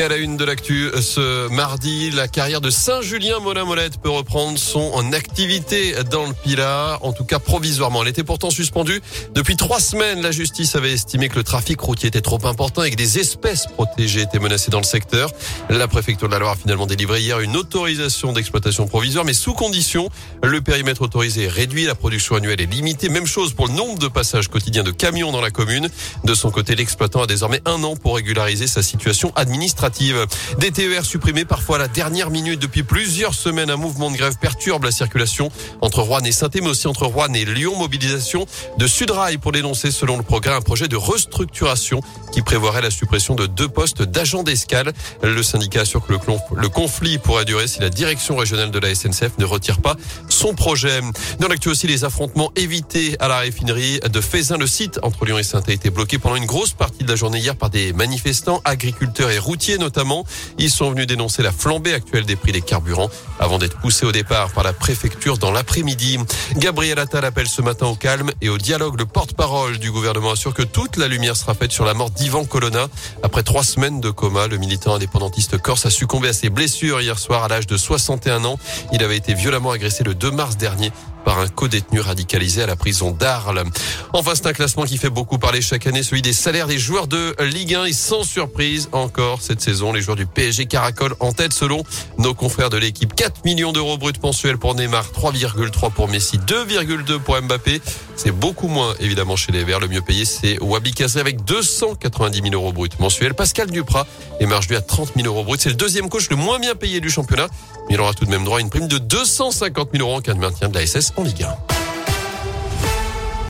Et à la une de l'actu, ce mardi, la carrière de Saint-Julien Molin-Molette peut reprendre son activité dans le Pilat, en tout cas provisoirement. Elle était pourtant suspendue. Depuis trois semaines, la justice avait estimé que le trafic routier était trop important et que des espèces protégées étaient menacées dans le secteur. La préfecture de la Loire a finalement délivré hier une autorisation d'exploitation provisoire, mais sous condition. Le périmètre autorisé est réduit, la production annuelle est limitée. Même chose pour le nombre de passages quotidiens de camions dans la commune. De son côté, l'exploitant a désormais un an pour régulariser sa situation administrative des TER supprimés parfois à la dernière minute depuis plusieurs semaines. Un mouvement de grève perturbe la circulation entre Rouen et saint mais aussi entre Rouen et Lyon. Mobilisation de Sudrail pour dénoncer, selon le programme, un projet de restructuration qui prévoirait la suppression de deux postes d'agents d'escale. Le syndicat assure que le, conflit pourrait durer si la direction régionale de la SNCF ne retire pas son projet. Dans l'actu aussi, les affrontements évités à la raffinerie de Fézin. Le site entre Lyon et saint a été bloqué pendant une grosse partie de la journée hier par des manifestants, agriculteurs et routiers notamment. Ils sont venus dénoncer la flambée actuelle des prix des carburants avant d'être poussés au départ par la préfecture dans l'après-midi. Gabriel Attal appelle ce matin au calme et au dialogue. Le porte-parole du gouvernement assure que toute la lumière sera faite sur la mort d'Ivan Colonna. Après trois semaines de coma, le militant indépendantiste corse a succombé à ses blessures hier soir à l'âge de 61 ans. Il avait été violemment agressé le 2 mars dernier par un co-détenu radicalisé à la prison d'Arles. Enfin, c'est un classement qui fait beaucoup parler chaque année, celui des salaires des joueurs de Ligue 1 et sans surprise encore cette saison, les joueurs du PSG caracolent en tête selon nos confrères de l'équipe. 4 millions d'euros bruts mensuels pour Neymar, 3,3 pour Messi, 2,2 pour Mbappé. C'est beaucoup moins évidemment chez les Verts. Le mieux payé, c'est Wabi Kazri avec 290 000 euros bruts mensuels. Pascal Duprat émarge lui à 30 000 euros bruts. C'est le deuxième coach le moins bien payé du championnat. Mais il aura tout de même droit à une prime de 250 000 euros en cas de maintien de la SS en Ligue 1.